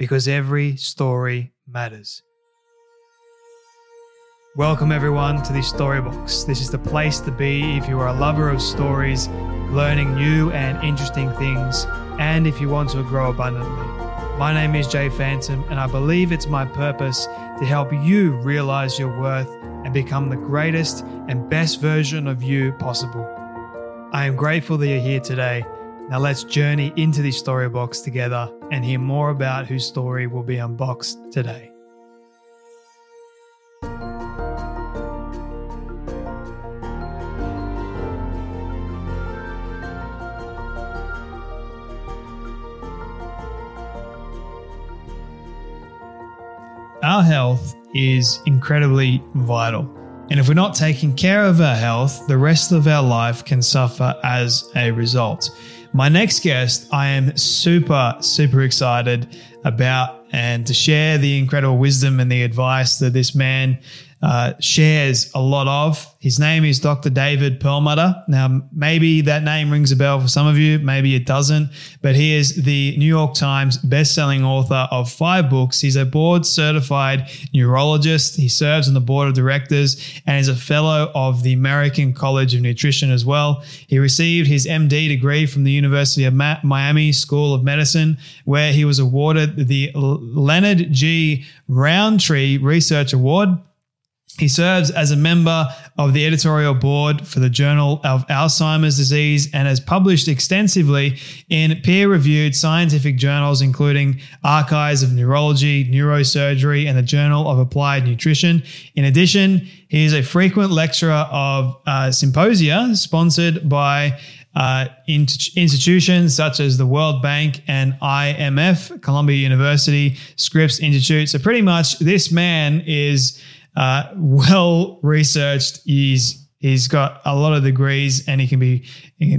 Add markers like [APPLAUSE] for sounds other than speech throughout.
because every story matters. Welcome, everyone, to this Storybox. This is the place to be if you are a lover of stories, learning new and interesting things, and if you want to grow abundantly. My name is Jay Phantom, and I believe it's my purpose to help you realize your worth and become the greatest and best version of you possible. I am grateful that you're here today. Now let's journey into this story box together and hear more about whose story will be unboxed today. Our health is incredibly vital. And if we're not taking care of our health, the rest of our life can suffer as a result. My next guest, I am super, super excited about and to share the incredible wisdom and the advice that this man uh, shares a lot of. His name is Dr. David Perlmutter. Now, maybe that name rings a bell for some of you, maybe it doesn't, but he is the New York Times best-selling author of five books. He's a board certified neurologist. He serves on the board of directors and is a fellow of the American College of Nutrition as well. He received his MD degree from the University of Miami School of Medicine, where he was awarded the Leonard G. Rowntree Research Award he serves as a member of the editorial board for the Journal of Alzheimer's Disease and has published extensively in peer reviewed scientific journals, including Archives of Neurology, Neurosurgery, and the Journal of Applied Nutrition. In addition, he is a frequent lecturer of uh, symposia sponsored by uh, institutions such as the World Bank and IMF, Columbia University, Scripps Institute. So, pretty much, this man is uh, well researched. He's he's got a lot of degrees and he can be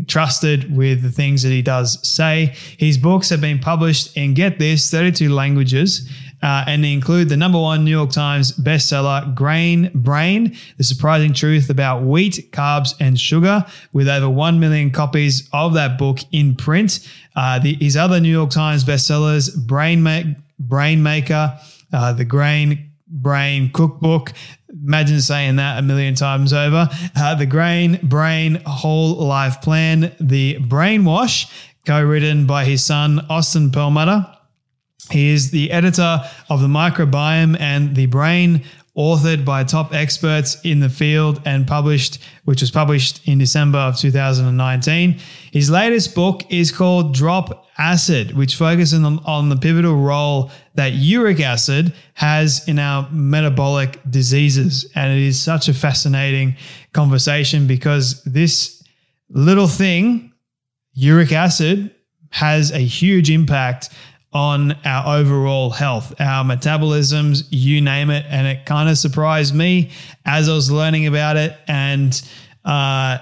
trusted with the things that he does say. His books have been published in get this 32 languages. Uh, and they include the number one New York Times bestseller, Grain Brain, The Surprising Truth About Wheat, Carbs, and Sugar, with over 1 million copies of that book in print. Uh, the, his other New York Times bestsellers, Brain, Ma- Brain Maker, uh, The Grain Brain Cookbook. Imagine saying that a million times over. Uh, the Grain Brain Whole Life Plan, The Brainwash, co written by his son, Austin Perlmutter. He is the editor of The Microbiome and The Brain, authored by top experts in the field and published, which was published in December of 2019. His latest book is called Drop Acid, which focuses on, on the pivotal role that uric acid has in our metabolic diseases. And it is such a fascinating conversation because this little thing, uric acid, has a huge impact on our overall health, our metabolisms, you name it. And it kind of surprised me as I was learning about it. And uh,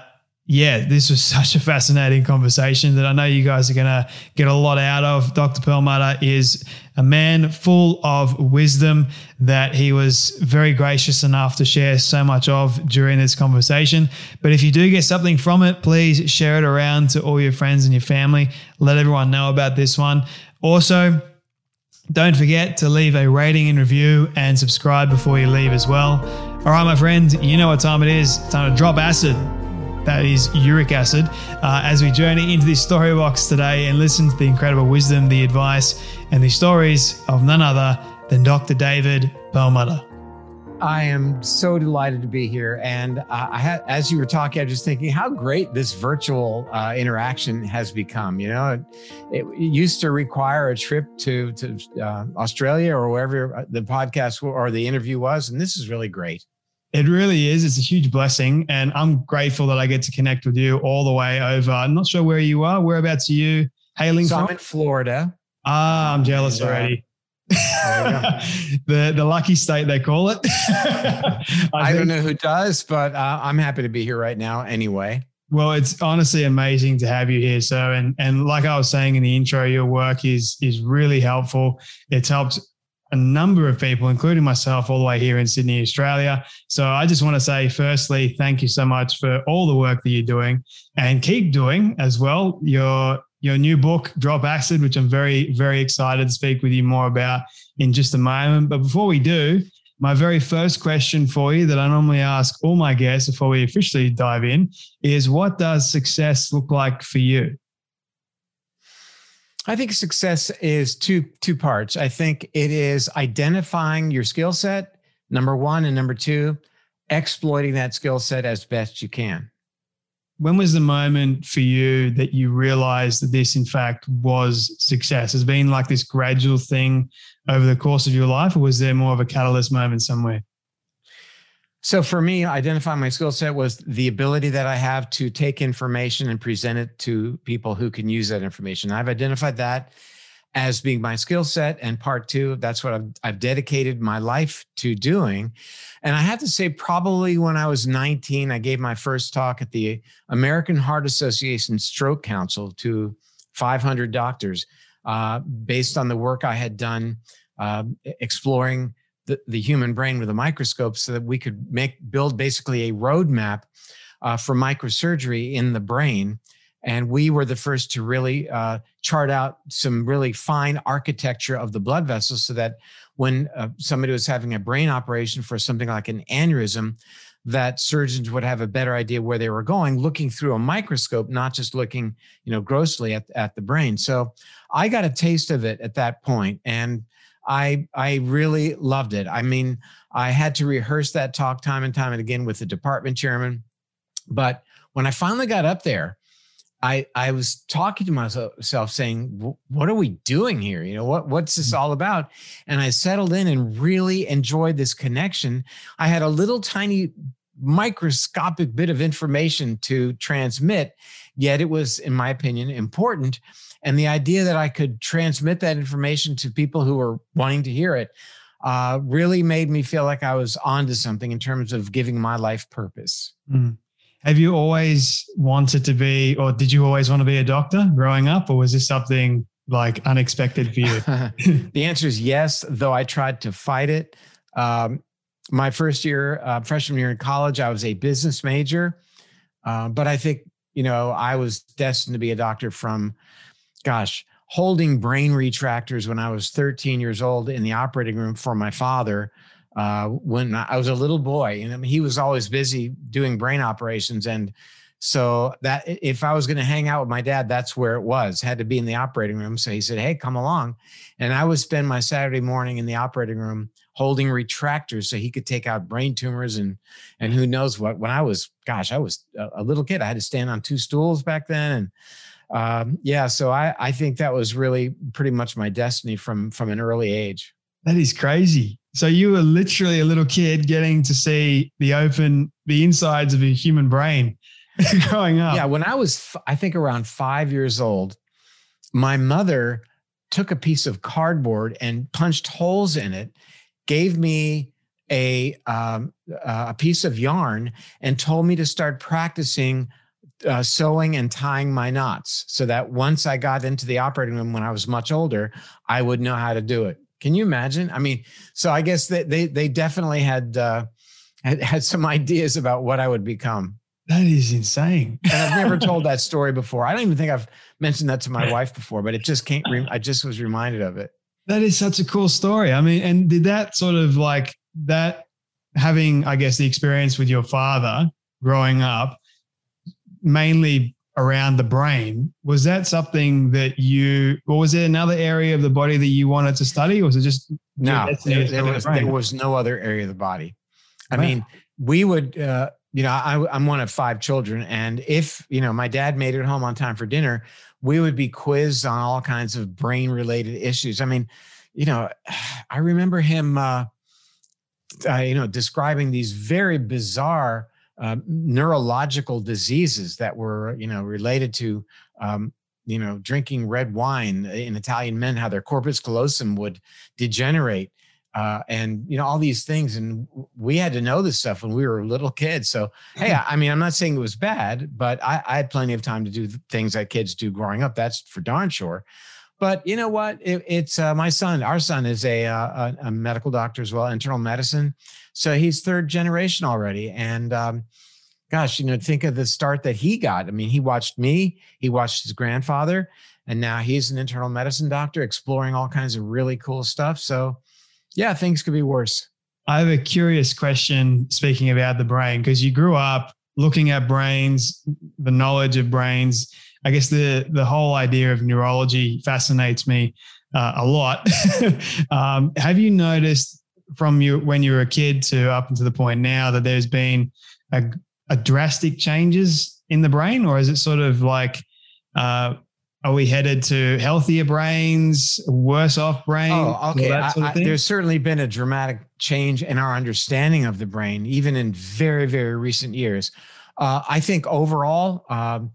yeah, this was [LAUGHS] such a fascinating conversation that I know you guys are going to get a lot out of. Dr. Perlmutter is a man full of wisdom that he was very gracious enough to share so much of during this conversation. But if you do get something from it, please share it around to all your friends and your family. Let everyone know about this one. Also, don't forget to leave a rating and review and subscribe before you leave as well. All right, my friend, you know what time it is. Time to drop acid. That is uric acid. Uh, as we journey into this story box today and listen to the incredible wisdom, the advice, and the stories of none other than Dr. David Perlmutter. I am so delighted to be here. And uh, I had, as you were talking, I was just thinking how great this virtual uh, interaction has become. You know, it, it, used to require a trip to to uh, Australia or wherever the podcast or the interview was, and this is really great. It really is. It's a huge blessing, and I'm grateful that I get to connect with you all the way over. I'm not sure where you are. Whereabouts are you hailing so from? I'm in Florida. Ah, I'm jealous and, uh, already. [LAUGHS] the the lucky state they call it. [LAUGHS] I, I don't know who does, but uh, I'm happy to be here right now. Anyway. Well, it's honestly amazing to have you here, So, And and like I was saying in the intro, your work is is really helpful. It's helped a number of people, including myself, all the way here in Sydney, Australia. So I just want to say, firstly, thank you so much for all the work that you're doing, and keep doing as well. Your your new book, Drop Acid, which I'm very, very excited to speak with you more about in just a moment. But before we do, my very first question for you that I normally ask all my guests before we officially dive in is what does success look like for you? I think success is two two parts. I think it is identifying your skill set, number 1 and number 2, exploiting that skill set as best you can when was the moment for you that you realized that this in fact was success? Has been like this gradual thing over the course of your life or was there more of a catalyst moment somewhere? So for me identifying my skill set was the ability that i have to take information and present it to people who can use that information. I've identified that as being my skill set. And part two, that's what I've, I've dedicated my life to doing. And I have to say, probably when I was 19, I gave my first talk at the American Heart Association Stroke Council to 500 doctors uh, based on the work I had done uh, exploring the, the human brain with a microscope so that we could make build basically a roadmap uh, for microsurgery in the brain and we were the first to really uh, chart out some really fine architecture of the blood vessels so that when uh, somebody was having a brain operation for something like an aneurysm that surgeons would have a better idea where they were going looking through a microscope not just looking you know grossly at, at the brain. So i got a taste of it at that point and i i really loved it. I mean i had to rehearse that talk time and time and again with the department chairman but when i finally got up there I I was talking to myself saying, "What are we doing here? You know, what what's this mm. all about?" And I settled in and really enjoyed this connection. I had a little tiny microscopic bit of information to transmit, yet it was, in my opinion, important. And the idea that I could transmit that information to people who were wanting to hear it uh, really made me feel like I was onto something in terms of giving my life purpose. Mm. Have you always wanted to be, or did you always want to be a doctor growing up, or was this something like unexpected for you? [LAUGHS] [LAUGHS] the answer is yes, though I tried to fight it. Um, my first year, uh, freshman year in college, I was a business major, uh, but I think you know I was destined to be a doctor from, gosh, holding brain retractors when I was 13 years old in the operating room for my father uh, when I was a little boy, and he was always busy doing brain operations. And so that if I was going to hang out with my dad, that's where it was. Had to be in the operating room. So he said, "Hey, come along," and I would spend my Saturday morning in the operating room holding retractors so he could take out brain tumors and and who knows what. When I was, gosh, I was a little kid. I had to stand on two stools back then, and um, yeah, so I I think that was really pretty much my destiny from from an early age. That is crazy. So you were literally a little kid getting to see the open, the insides of a human brain [LAUGHS] growing up. Yeah. When I was, I think around five years old, my mother took a piece of cardboard and punched holes in it, gave me a um, a piece of yarn, and told me to start practicing uh, sewing and tying my knots, so that once I got into the operating room when I was much older, I would know how to do it. Can you imagine? I mean, so I guess that they, they definitely had, uh, had had some [LAUGHS] ideas about what I would become. That is insane. and I've never [LAUGHS] told that story before. I don't even think I've mentioned that to my wife before, but it just can't. Re- I just was reminded of it. That is such a cool story. I mean, and did that sort of like that having, I guess, the experience with your father growing up, mainly around the brain. Was that something that you, or was there another area of the body that you wanted to study, or was it just no? There, there, was, there was no other area of the body. I wow. mean, we would, uh, you know, I, I'm one of five children. And if, you know, my dad made it home on time for dinner, we would be quizzed on all kinds of brain related issues. I mean, you know, [SIGHS] I remember him, uh, uh, you know, describing these very bizarre uh, neurological diseases that were, you know, related to, um, you know, drinking red wine in Italian men, how their corpus callosum would degenerate uh, and you know all these things and we had to know this stuff when we were little kids. So hey [LAUGHS] i mean i'm not saying it was bad but I, I, had plenty of time to do things that kids do growing up that's for darn sure. But you know what? It, it's uh, my son our son is a, uh, a, a, medical doctor as well internal medicine so he's third generation already and um, gosh you know think of the start that he got i mean he watched me he watched his grandfather and now he's an internal medicine doctor exploring all kinds of really cool stuff so yeah, things could be worse. I have a curious question speaking about the brain because you grew up looking at brains, the knowledge of brains. I guess the the whole idea of neurology fascinates me uh, a lot. [LAUGHS] um, have you noticed from you when you were a kid to up until the point now that there's been a, a drastic changes in the brain, or is it sort of like uh, are we headed to healthier brains, worse off brains? Oh, okay. I, I, there's certainly been a dramatic change in our understanding of the brain, even in very, very recent years. Uh, I think overall, um,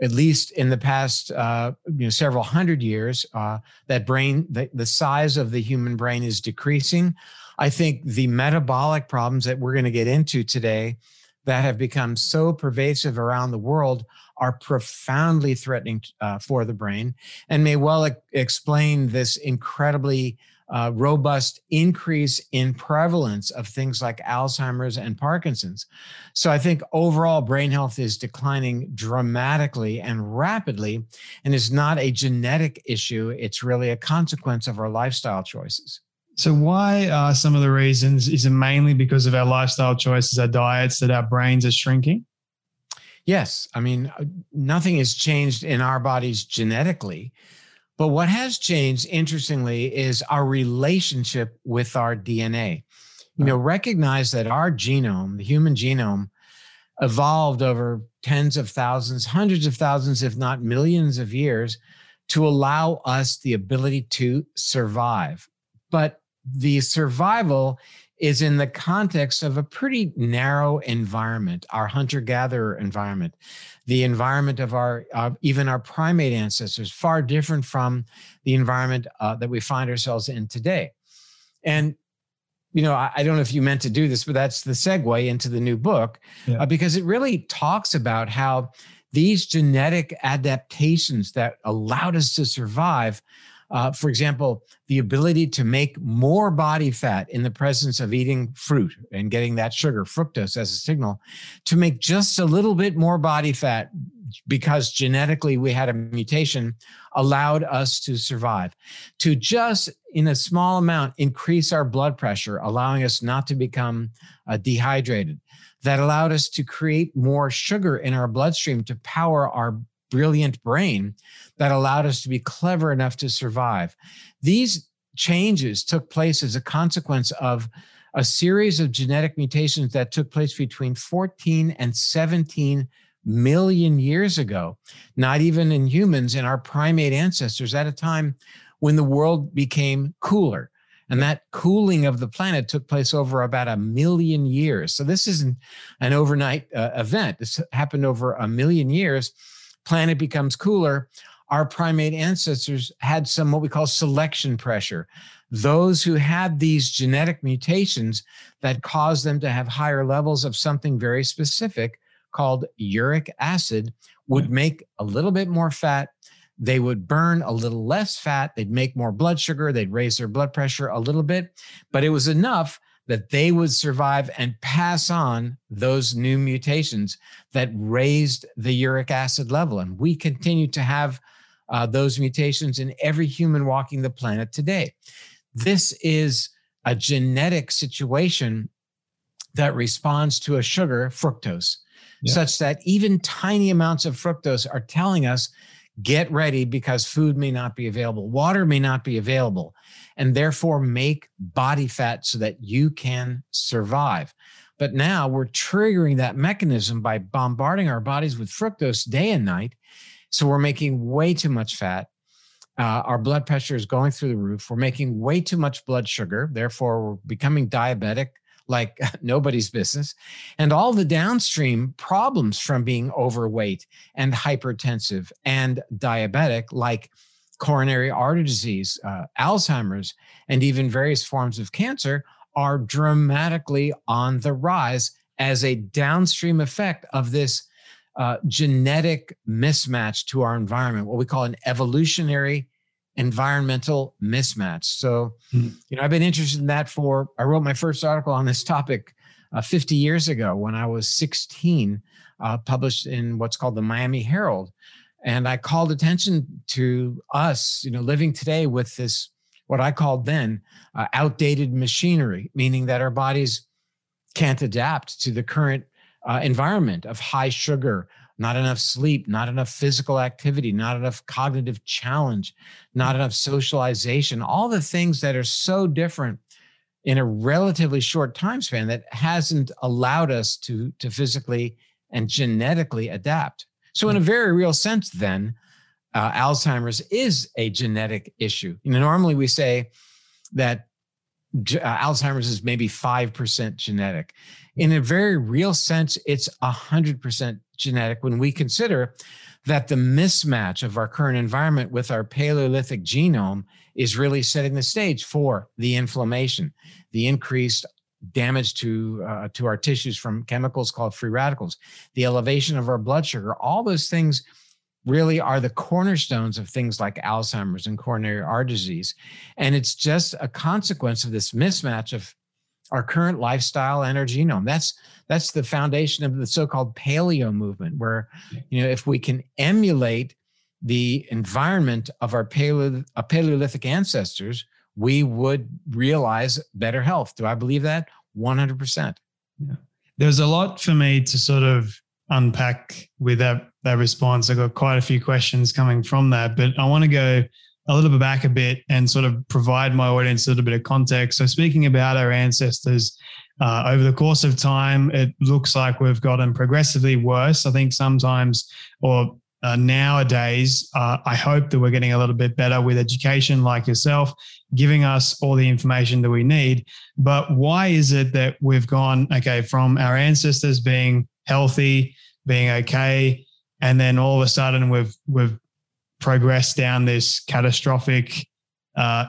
at least in the past uh, you know, several hundred years, uh, that brain, the, the size of the human brain is decreasing. I think the metabolic problems that we're going to get into today that have become so pervasive around the world are profoundly threatening uh, for the brain and may well e- explain this incredibly uh, robust increase in prevalence of things like Alzheimer's and Parkinson's. So I think overall brain health is declining dramatically and rapidly and is not a genetic issue. It's really a consequence of our lifestyle choices. So, why are some of the reasons? Is it mainly because of our lifestyle choices, our diets, that our brains are shrinking? Yes. I mean, uh, nothing has changed in our bodies genetically. But what has changed, interestingly, is our relationship with our DNA. You know, recognize that our genome, the human genome, evolved over tens of thousands, hundreds of thousands, if not millions of years to allow us the ability to survive. But the survival is in the context of a pretty narrow environment, our hunter gatherer environment, the environment of our, uh, even our primate ancestors, far different from the environment uh, that we find ourselves in today. And, you know, I, I, don't know if you meant to do this, but that's the segue into the new book, yeah. uh, because it really talks about how these genetic adaptations that allowed us to survive uh, for example, the ability to make more body fat in the presence of eating fruit and getting that sugar, fructose, as a signal, to make just a little bit more body fat because genetically we had a mutation allowed us to survive. To just in a small amount increase our blood pressure allowing us not to become uh, dehydrated. That allowed us to create more sugar in our bloodstream to power our brilliant brain that allowed us to be clever enough to survive. These changes took place as a consequence of a series of genetic mutations that took place between 14 and 17 million years ago, not even in humans, in our primate ancestors, at a time when the world became cooler. And that cooling of the planet took place over about a million years. So this isn't an overnight uh, event. This happened over a million years planet becomes cooler, our primate ancestors had some what we call selection pressure. Those who had these genetic mutations that caused them to have higher levels of something very specific called uric acid would make a little bit more fat. They would burn a little less fat. They'd make more blood sugar. They'd raise their blood pressure a little bit, but it was enough that they would survive and pass on those new mutations that raised the uric acid level. And we continue to have uh, those mutations in every human walking the planet today. This is a genetic situation that responds to a sugar, fructose, yeah. such that even tiny amounts of fructose are telling us get ready because food may not be available, water may not be available, and therefore make body fat so that you can survive. But now we're triggering that mechanism by bombarding our bodies with fructose day and night. So we're making way too much fat. Uh, our blood pressure is going through the roof. We're making way too much blood sugar. Therefore, we're becoming diabetic like [LAUGHS] nobody's business. And all the downstream problems from being overweight and hypertensive and diabetic, like coronary artery disease, uh, Alzheimer's, and even various forms of cancer, are dramatically on the rise as a downstream effect of this uh, genetic mismatch to our environment, what we call an evolutionary environmental mismatch. So, mm. you know, I've been interested in that for, I wrote my first article on this topic uh, 50 years ago when I was 16, uh, published in what's called the Miami Herald. And I called attention to us, you know, living today with this, what I called then uh, outdated machinery, meaning that our bodies can't adapt to the current uh, environment of high sugar, not enough sleep, not enough physical activity, not enough cognitive challenge, not enough socialization, all the things that are so different in a relatively short time span that hasn't allowed us to, to physically and genetically adapt. So, in a very real sense, then, uh, Alzheimer's is a genetic issue. You know, normally we say that uh, Alzheimer's is maybe 5% genetic. In a very real sense, it's 100% genetic when we consider that the mismatch of our current environment with our Paleolithic genome is really setting the stage for the inflammation, the increased damage to uh, to our tissues from chemicals called free radicals, the elevation of our blood sugar, all those things really are the cornerstones of things like Alzheimer's and coronary artery disease. And it's just a consequence of this mismatch of our current lifestyle and our genome. That's that's the foundation of the so-called paleo movement, where you know if we can emulate the environment of our paleo, uh, Paleolithic ancestors, we would realize better health. Do I believe that? 100%. Yeah. There's a lot for me to sort of unpack with that, that response. I got quite a few questions coming from that, but I want to go a little bit back a bit and sort of provide my audience a little bit of context. So, speaking about our ancestors, uh, over the course of time, it looks like we've gotten progressively worse. I think sometimes, or uh, nowadays, uh, I hope that we're getting a little bit better with education like yourself, giving us all the information that we need. But why is it that we've gone, okay, from our ancestors being healthy, being okay, and then all of a sudden we've, we've progressed down this catastrophic uh,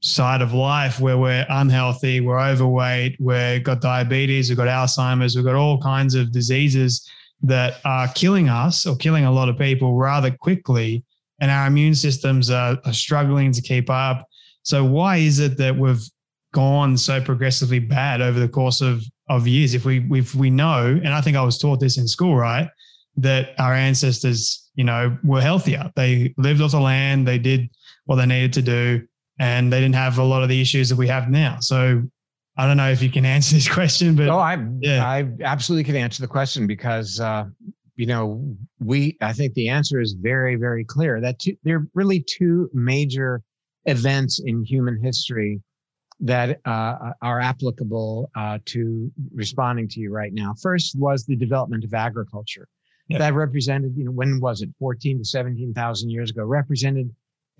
side of life where we're unhealthy, we're overweight, we've got diabetes, we've got Alzheimer's, we've got all kinds of diseases that are killing us or killing a lot of people rather quickly, and our immune systems are, are struggling to keep up. So, why is it that we've gone so progressively bad over the course of, of years? If we if we know, and I think I was taught this in school, right, that our ancestors, you know, were healthier. They lived off the land, they did what they needed to do, and they didn't have a lot of the issues that we have now. So I don't know if you can [LAUGHS] answer this question, but oh, I yeah. I absolutely can answer the question because uh, you know we I think the answer is very very clear that two, there are really two major events in human history that uh, are applicable uh, to responding to you right now. First was the development of agriculture. Yeah. That represented, you know, when was it? 14 to 17,000 years ago, represented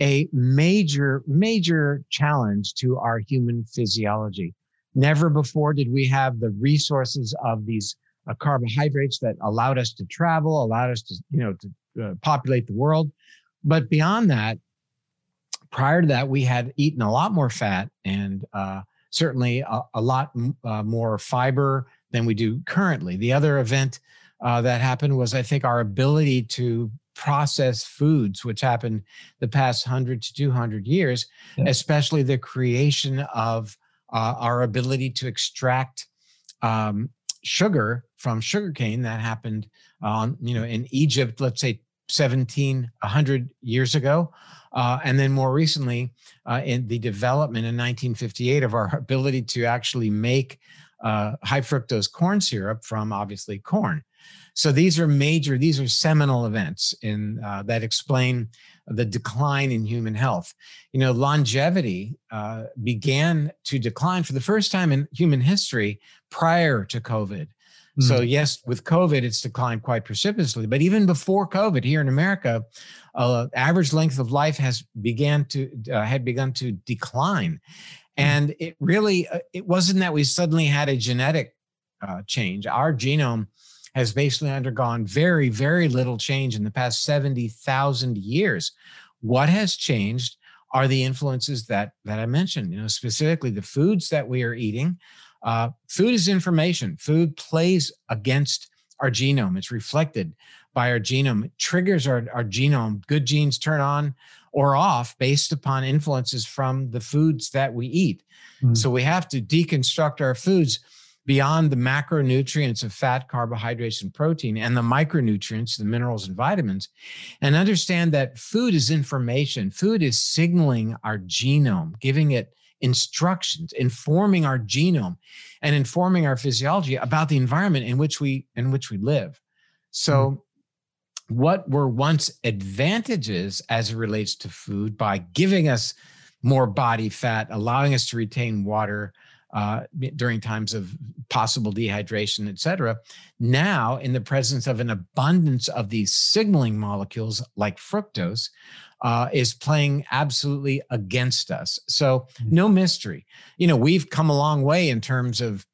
a major, major challenge to our human physiology. Never before did we have the resources of these uh, carbohydrates that allowed us to travel, allowed us to, you know, to uh, populate the world. But beyond that, prior to that, we had eaten a lot more fat and uh, certainly a, a lot uh, more fiber than we do currently. The other event uh, that happened was, I think, our ability to process foods, which happened the past 100 to 200 years, yeah. especially the creation of uh, our ability to extract um, sugar from sugarcane that happened on, you know, in Egypt, let's say 1700 years ago. Uh, and then more recently, uh, in the development in 1958 of our [LAUGHS] ability to actually make uh, high fructose corn syrup from obviously corn. So these are major, these are seminal events in uh, that explain the decline in human health. You know, longevity uh, began to decline for the first time in human history prior to COVID. Mm. So yes, with COVID, it's declined quite precipitously. But even before COVID, here in America, uh, average length of life has began to uh, had begun to decline, and it really uh, it wasn't that we suddenly had a genetic uh, change. Our genome has basically undergone very, very little change in the past 70,000 years. What has changed are the influences that, that I mentioned, you know, specifically the foods that we are eating. Uh, food is information. Food plays against our genome. It's reflected by our genome. It triggers our, our genome. Good genes turn on or off based upon influences from the foods that we eat. Mm-hmm. So we have to deconstruct our foods beyond the macronutrients of fat, carbohydrates, and protein, and the micronutrients, the minerals and vitamins, and understand that food is information. Food is signaling our genome, giving it instructions, informing our genome, and informing our physiology about the environment in which we in which we live. So. Mm-hmm. What were once advantages as it relates to food by giving us more body fat, allowing us to retain water, uh, during times of possible dehydration, et cetera. Now, in the presence of an abundance of these signaling molecules like fructose, uh, is playing absolutely against us. So, mm. no mystery. You know, we've come a long way in terms of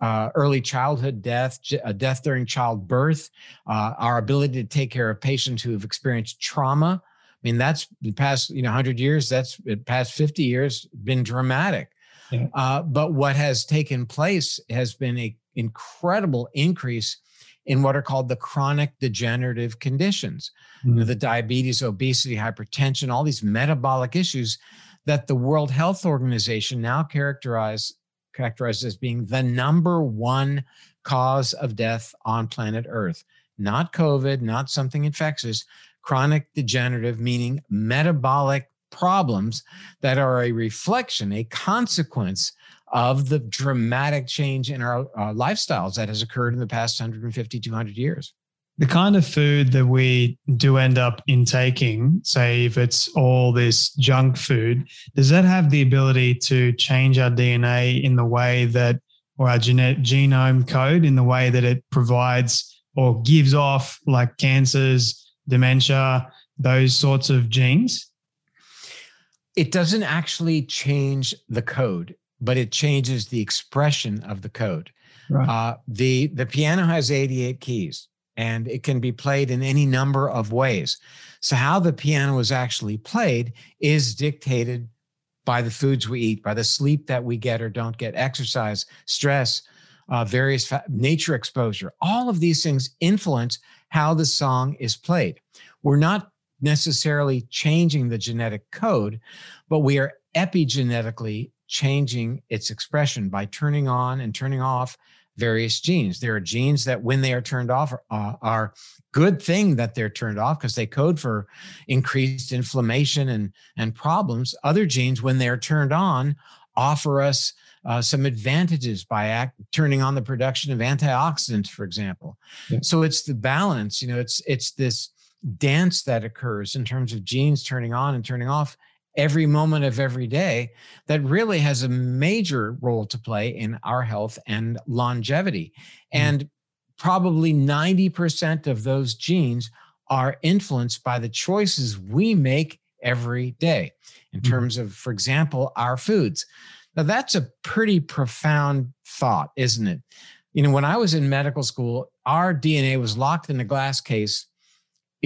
uh, early childhood death, uh, death during childbirth, uh, our ability to take care of patients who have experienced trauma. I mean, that's the past, you know, 100 years, that's the past 50 years been dramatic. Yeah. Uh, but what has taken place has been an incredible increase in what are called the chronic degenerative conditions, mm-hmm. the diabetes, obesity, hypertension, all these metabolic issues that the World Health Organization now characterize characterizes as being the number one cause of death on planet Earth. Not COVID, not something infectious, chronic degenerative, meaning metabolic problems that are a reflection, a consequence of the dramatic change in our uh, lifestyles that has occurred in the past 150, 200 years. The kind of food that we do end up intaking, say if it's all this junk food, does that have the ability to change our DNA in the way that, or our genome code in the way that it provides or gives off like cancers, dementia, those sorts of genes? It doesn't actually change the code, but it changes the expression of the code. Right. Uh, the the piano has 88 keys and it can be played in any number of ways. So how the piano is actually played is dictated by the foods we eat, by the sleep that we get or don't get, exercise, stress, uh, various fa- nature exposure. All of these things influence how the song is played. We're not necessarily changing the genetic code, but we are epigenetically changing its expression by turning on and turning off various genes. There are genes that, when they are turned off, uh, are good thing that they're turned off because they code for increased inflammation and and problems. Other genes, when they're turned on, offer us uh, some advantages by act, turning on the production of antioxidants, for example. Yeah. So it's the balance. You know, it's it's this dance that occurs in terms of genes turning on and turning off every moment of every day that really has a major role to play in our health and longevity. Mm-hmm. And probably 90% of those genes are influenced by the choices we make every day in mm-hmm. terms of, for example, our foods. Now, that's a pretty profound thought, isn't it? You know, when I was in medical school, our DNA was locked in a glass case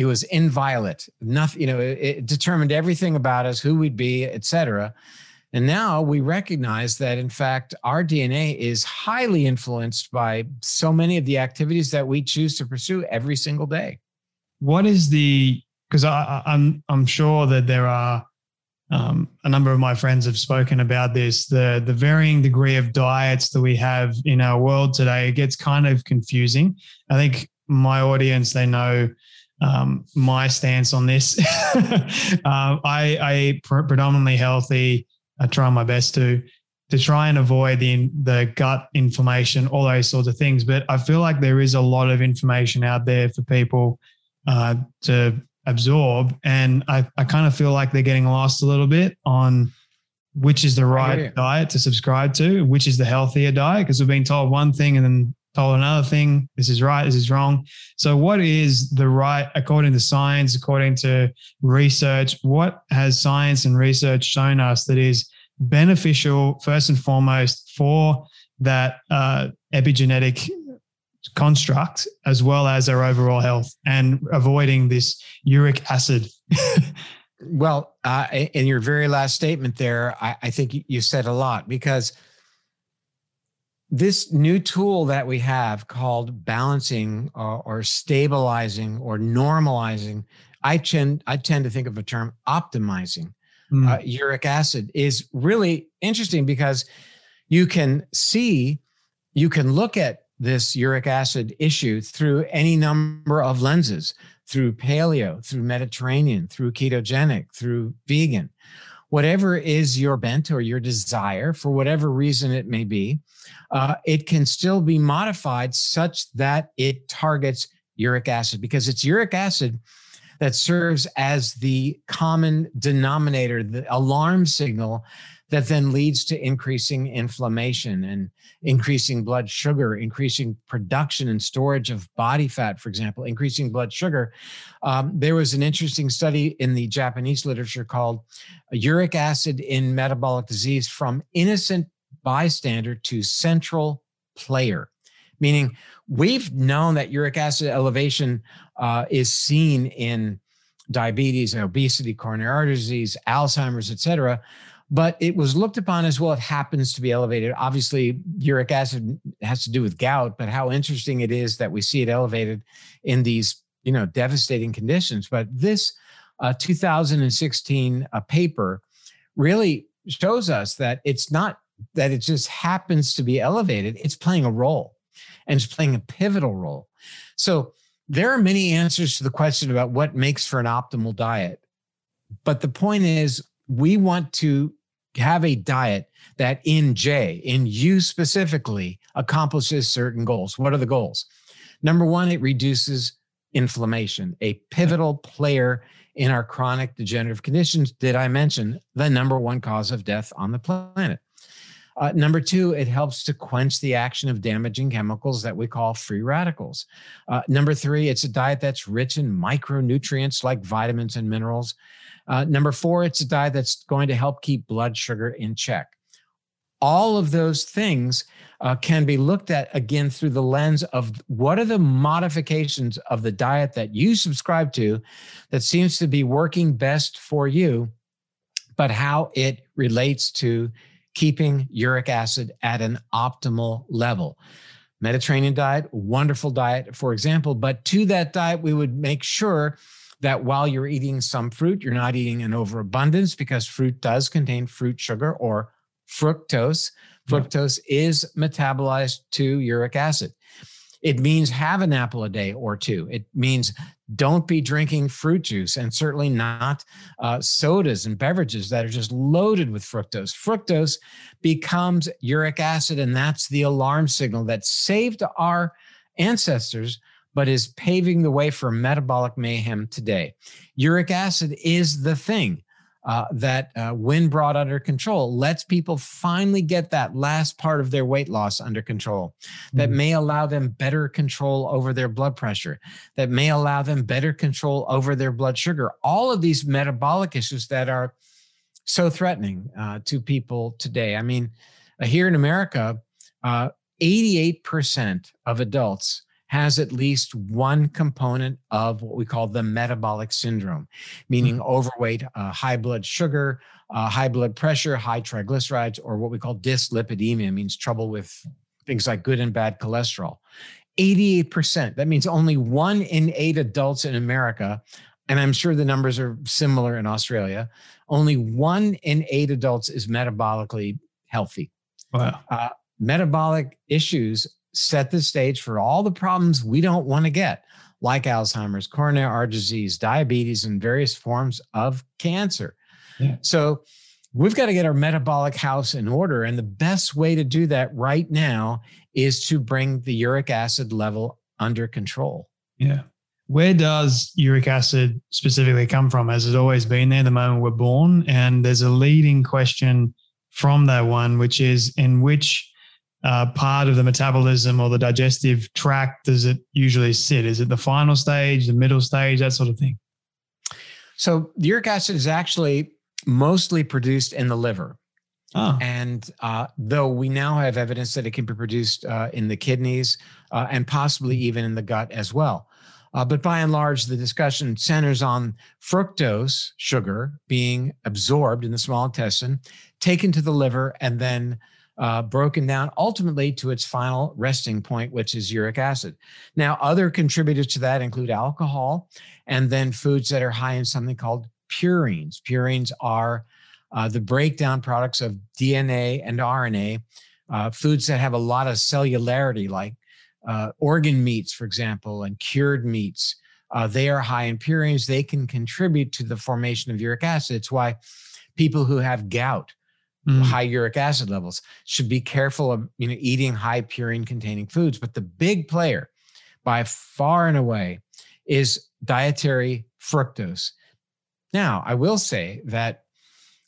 it was inviolate. Nothing, you know, it, it determined everything about us, who we'd be, etc. And now we recognize that, in fact, our DNA is highly influenced by so many of the activities that we choose to pursue every single day. What is the? Because I'm I'm sure that there are um, a number of my friends have spoken about this. The the varying degree of diets that we have in our world today it gets kind of confusing. I think my audience they know um, my stance on this. uh, [LAUGHS] I, I predominantly healthy. I try my best to. to try and avoid the the gut inflammation, all those sorts of things. But I feel like there is a lot of information out there for people uh, to absorb, and I, I kind of feel like they're getting lost a little bit on which is the right diet to subscribe to, which is the healthier diet, because we've been told one thing and then told another thing. This is right. This is wrong. So, what is the right, according to science, according to research? What has science and research shown us that is beneficial, first and foremost, for that uh, epigenetic construct as well as our overall health and avoiding this uric acid. [LAUGHS] well, uh, in your very last statement there, I, I think you said a lot because this new tool that we have called balancing or, or stabilizing or normalizing, I tend I tend to think of a term optimizing mm. uh, uric acid is really interesting because you can see, you can look at this uric acid issue through any number of lenses through paleo, through Mediterranean, through ketogenic, through vegan. Whatever is your bent or your desire, for whatever reason it may be, uh, it can still be modified such that it targets uric acid because it's uric acid that serves as the common denominator, the alarm signal that then leads to increasing inflammation and increasing blood sugar, increasing production and storage of body fat, for example, increasing blood sugar. Um, there was an interesting study in the Japanese literature called Uric Acid in Metabolic Disease from Innocent Bystander to Central Player meaning we've known that uric acid elevation uh, is seen in diabetes, obesity, coronary artery disease, Alzheimer's, et cetera. But it was looked upon as well, it happens to be elevated. Obviously, uric acid has to do with gout, but how interesting it is that we see it elevated in these, you know, devastating conditions. But this uh, 2016 uh, paper really shows us that it's not that it just happens to be elevated, it's playing a role and it's playing a pivotal role. So there are many answers to the question about what makes for an optimal diet. But the point is, we want to have a diet that in J, in you specifically, accomplishes certain goals. What are the goals? Number one, it reduces inflammation, a pivotal player in our chronic degenerative conditions. Did I mention the number one cause of death on the planet? Uh, number two, it helps to quench the action of damaging chemicals that we call free radicals. Uh, number three, it's a diet that's rich in micronutrients like vitamins and minerals. Uh, number four, it's a diet that's going to help keep blood sugar in check. All of those things uh, can be looked at again through the lens of what are the modifications of the diet that you subscribe to that seems to be working best for you, but how it relates to keeping uric acid at an optimal level. Mediterranean diet, wonderful diet, for example, but to that diet, we would make sure that while you're eating some fruit, you're not eating an overabundance because fruit does contain fruit sugar or fructose. Fructose yeah. is metabolized to uric acid. It means have an apple a day or two. It means don't be drinking fruit juice and certainly not uh, sodas and beverages that are just loaded with fructose. Fructose becomes uric acid, and that's the alarm signal that saved our ancestors but is paving the way for metabolic mayhem today. Uric acid is the thing uh, that, uh, when brought under control, lets people finally get that last part of their weight loss under control, that mm-hmm. may allow them better control over their blood pressure, that may allow them better control over their blood sugar. All of these metabolic issues that are so threatening uh, to people today. I mean, uh, here in America, 88% uh, of adults has at least one component of what we call the metabolic syndrome, meaning mm-hmm. overweight, uh, high blood sugar, uh, high blood pressure, high triglycerides, or what we call dyslipidemia, means trouble with things like good and bad cholesterol. 88%. That means only one in eight adults in America, and I'm sure the numbers are similar in Australia, only one in eight adults is metabolically healthy. Wow. Uh, metabolic issues set the stage for all the problems we don't want to get, like Alzheimer's, coronary artery disease, diabetes, and various forms of cancer. Yeah. So, we've got to get our metabolic house in order. And the best way to do that right now is to bring the uric acid level under control. Yeah. Where does uric acid specifically come from? Has it always been there the moment we're born? And there's a leading question from that one, which is in which uh, part of the metabolism or the digestive tract does it usually sit? Is it the final stage, the middle stage, that sort of thing? So, uric acid is actually mostly produced in the liver. Oh. And uh, though we now have evidence that it can be produced uh, in the kidneys uh, and possibly even in the gut as well. Uh, but by and large, the discussion centers on fructose sugar being absorbed in the small intestine, taken to the liver, and then uh, broken down ultimately to its final resting point, which is uric acid. Now, other contributors to that include alcohol and then foods that are high in something called purines. Purines are uh, the breakdown products of DNA and RNA, uh, foods that have a lot of cellularity, like uh, organ meats, for example, and cured meats. Uh, they are high in purines. They can contribute to the formation of uric acid. It's why people who have gout, mm. high uric acid levels, should be careful of you know eating high purine containing foods. But the big player, by far and away, is dietary fructose. Now, I will say that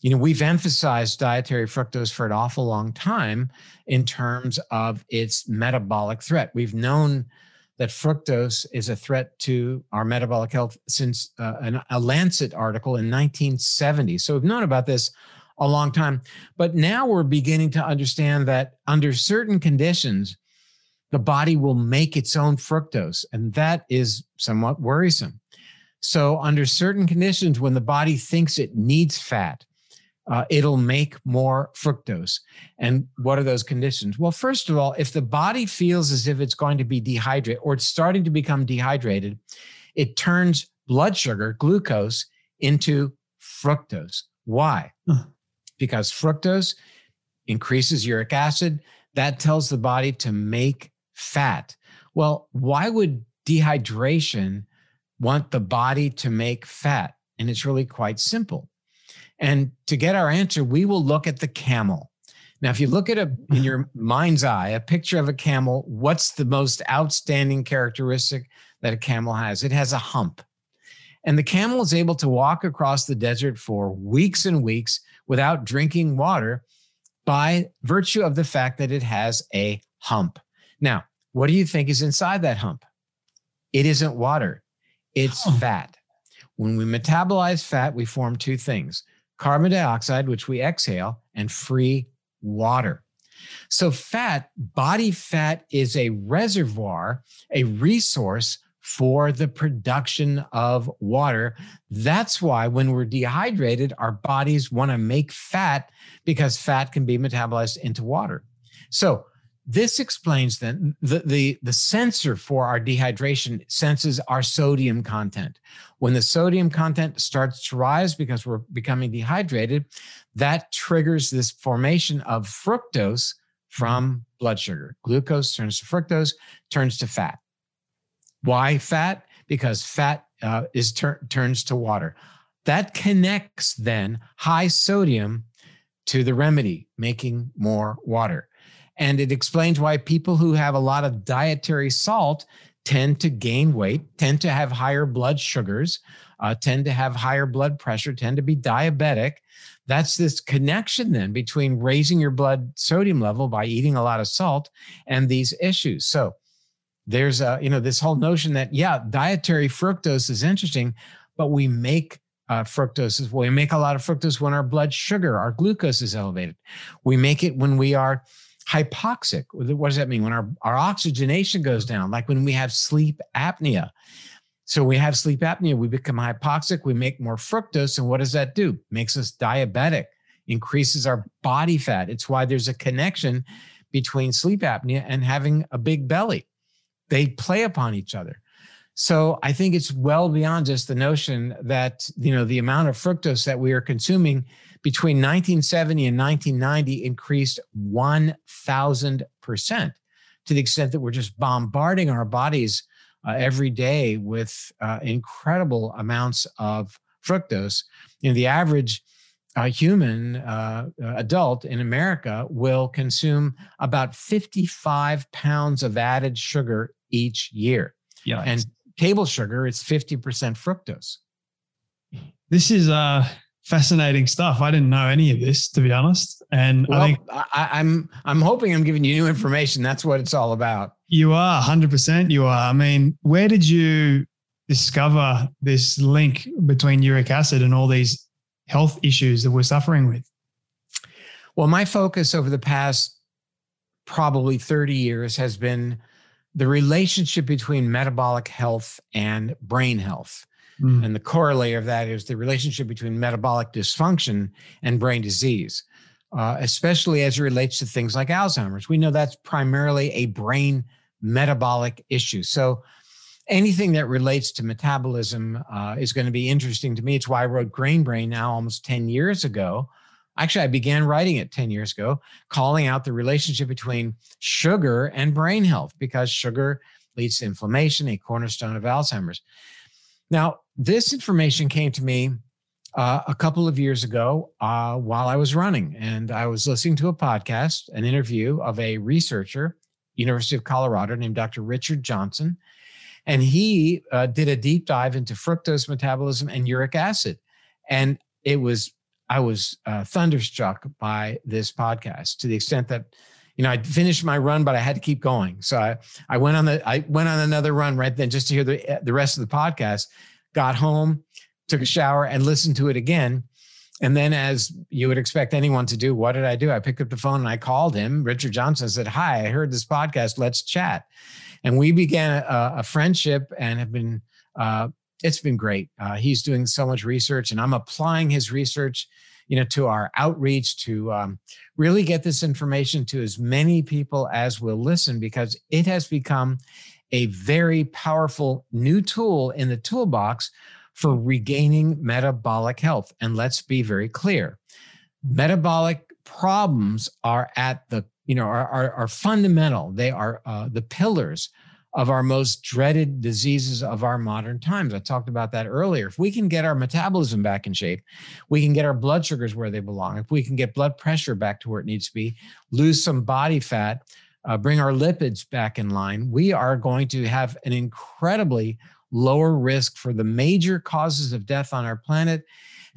you know we've emphasized dietary fructose for an awful long time in terms of its metabolic threat. We've known that fructose is a threat to our metabolic health since uh, an, a Lancet article in 1970. So we've known about this a long time, but now we're beginning to understand that under certain conditions, the body will make its own fructose, and that is somewhat worrisome. So, under certain conditions, when the body thinks it needs fat, uh, it'll make more fructose. And what are those conditions? Well, first of all, if the body feels as if it's going to be dehydrated or it's starting to become dehydrated, it turns blood sugar, glucose, into fructose. Why? Huh. Because fructose increases uric acid. That tells the body to make fat. Well, why would dehydration want the body to make fat. And it's really quite simple. And to get our answer, we will look at the camel. Now, if you look at a in mm-hmm. your mind's eye, a picture of a camel, what's the most outstanding characteristic that a camel has? It has a hump. And the camel is able to walk across the desert for weeks and weeks without drinking water by virtue of the fact that it has a hump. Now, what do you think is inside that hump? It isn't water. It's oh. fat. When we metabolize fat, we form two things carbon dioxide, which we exhale, and free water. So, fat, body fat, is a reservoir, a resource for the production of water. That's why when we're dehydrated, our bodies want to make fat because fat can be metabolized into water. So, this explains then the, the, the sensor for our dehydration senses our sodium content. When the sodium content starts to rise because we're becoming dehydrated, that triggers this formation of fructose from mm-hmm. blood sugar. Glucose turns to fructose, turns to fat. Why fat? Because fat uh, is tur- turns to water. That connects then high sodium to the remedy, making more water. And it explains why people who have a lot of dietary salt tend to gain weight, tend to have higher blood sugars, uh, tend to have higher blood pressure, tend to be diabetic. That's this connection then between raising your blood sodium level by eating a lot of salt and these issues. So there's a, you know, this whole notion that, yeah, dietary fructose is interesting, but we make uh, fructose is we make a lot of fructose when our blood sugar, our glucose is elevated. We make it when we are hypoxic. What does that mean? When our, our oxygenation goes down, like when we have sleep apnea. So we have sleep apnea, we become hypoxic, we make more fructose. And what does that do? Makes us diabetic, increases our body fat. It's why there's a connection between sleep apnea and having a big belly. They play upon each other. So I think it's well beyond just the notion that, you know, the amount of fructose that we are consuming between 1970 and 1990 increased 1,000% to the extent that we're just bombarding our bodies uh, every day with uh, incredible amounts of fructose. You know, the average a human uh, adult in America will consume about 55 pounds of added sugar each year. Yeah. And table sugar is 50% fructose. This is uh fascinating stuff. I didn't know any of this, to be honest. And well, I think I, I'm I'm hoping I'm giving you new information. That's what it's all about. You are 100%. You are. I mean, where did you discover this link between uric acid and all these health issues that we're suffering with? Well, my focus over the past probably 30 years has been the relationship between metabolic health and brain health. Mm. And the corollary of that is the relationship between metabolic dysfunction and brain disease, uh, especially as it relates to things like Alzheimer's. We know that's primarily a brain metabolic issue. So anything that relates to metabolism uh, is going to be interesting to me. It's why I wrote Grain Brain now almost 10 years ago. Actually, I began writing it 10 years ago, calling out the relationship between sugar and brain health because sugar leads to inflammation, a cornerstone of Alzheimer's. Now, this information came to me uh, a couple of years ago uh, while I was running, and I was listening to a podcast, an interview of a researcher, University of Colorado, named Dr. Richard Johnson, and he uh, did a deep dive into fructose metabolism and uric acid, and it was I was uh, thunderstruck by this podcast to the extent that you know, I finished my run, but I had to keep going. So I, I went on the, I went on another run right then just to hear the, the rest of the podcast, got home, took a shower and listened to it again. And then, as you would expect anyone to do, what did I do? I picked up the phone and I called him, Richard Johnson, said, Hi, I heard this podcast. Let's chat. And we began a, a friendship and have been, uh, it's been great. Uh, he's doing so much research and I'm applying his research you know, to our outreach to um, really get this information to as many people as will listen because it has become a very powerful new tool in the toolbox for regaining metabolic health. And let's be very clear metabolic problems are at the you know are, are, are fundamental they are uh, the pillars of our most dreaded diseases of our modern times. I talked about that earlier. If we can get our metabolism back in shape, we can get our blood sugars where they belong. If we can get blood pressure back to where it needs to be, lose some body fat, uh, bring our lipids back in line, we are going to have an incredibly lower risk for the major causes of death on our planet.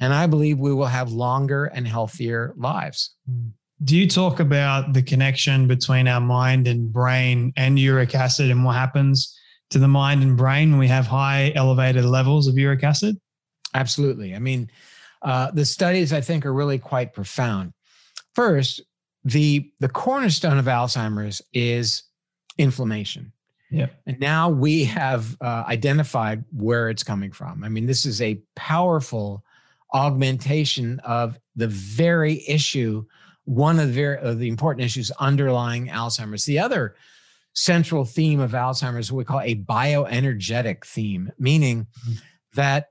And I believe we will have longer and healthier lives. Mm. Do you talk about the connection between our mind and brain and uric acid and what happens to the mind and brain when we have high elevated levels of uric acid? Absolutely. I mean, uh, the studies I think are really quite profound. First, the the cornerstone of Alzheimer's is inflammation. Yeah. And now we have uh, identified where it's coming from. I mean, this is a powerful augmentation of the very issue one of the, very, of the important issues underlying Alzheimer's. The other central theme of Alzheimer's, what we call a bioenergetic theme, meaning mm-hmm. that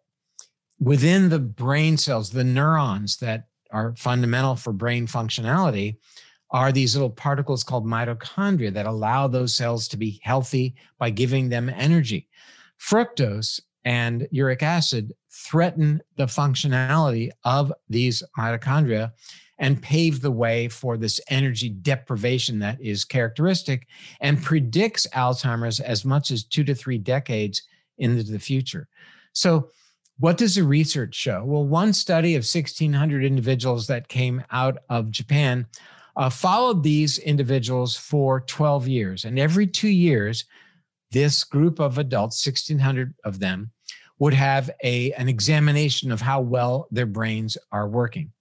within the brain cells, the neurons that are fundamental for brain functionality are these little particles called mitochondria that allow those cells to be healthy by giving them energy. Fructose and uric acid threaten the functionality of these mitochondria and pave the way for this energy deprivation that is characteristic and predicts Alzheimer's as much as two to three decades into the future. So, what does the research show? Well, one study of 1,600 individuals that came out of Japan uh, followed these individuals for 12 years. And every two years, this group of adults, 1,600 of them, would have a, an examination of how well their brains are working.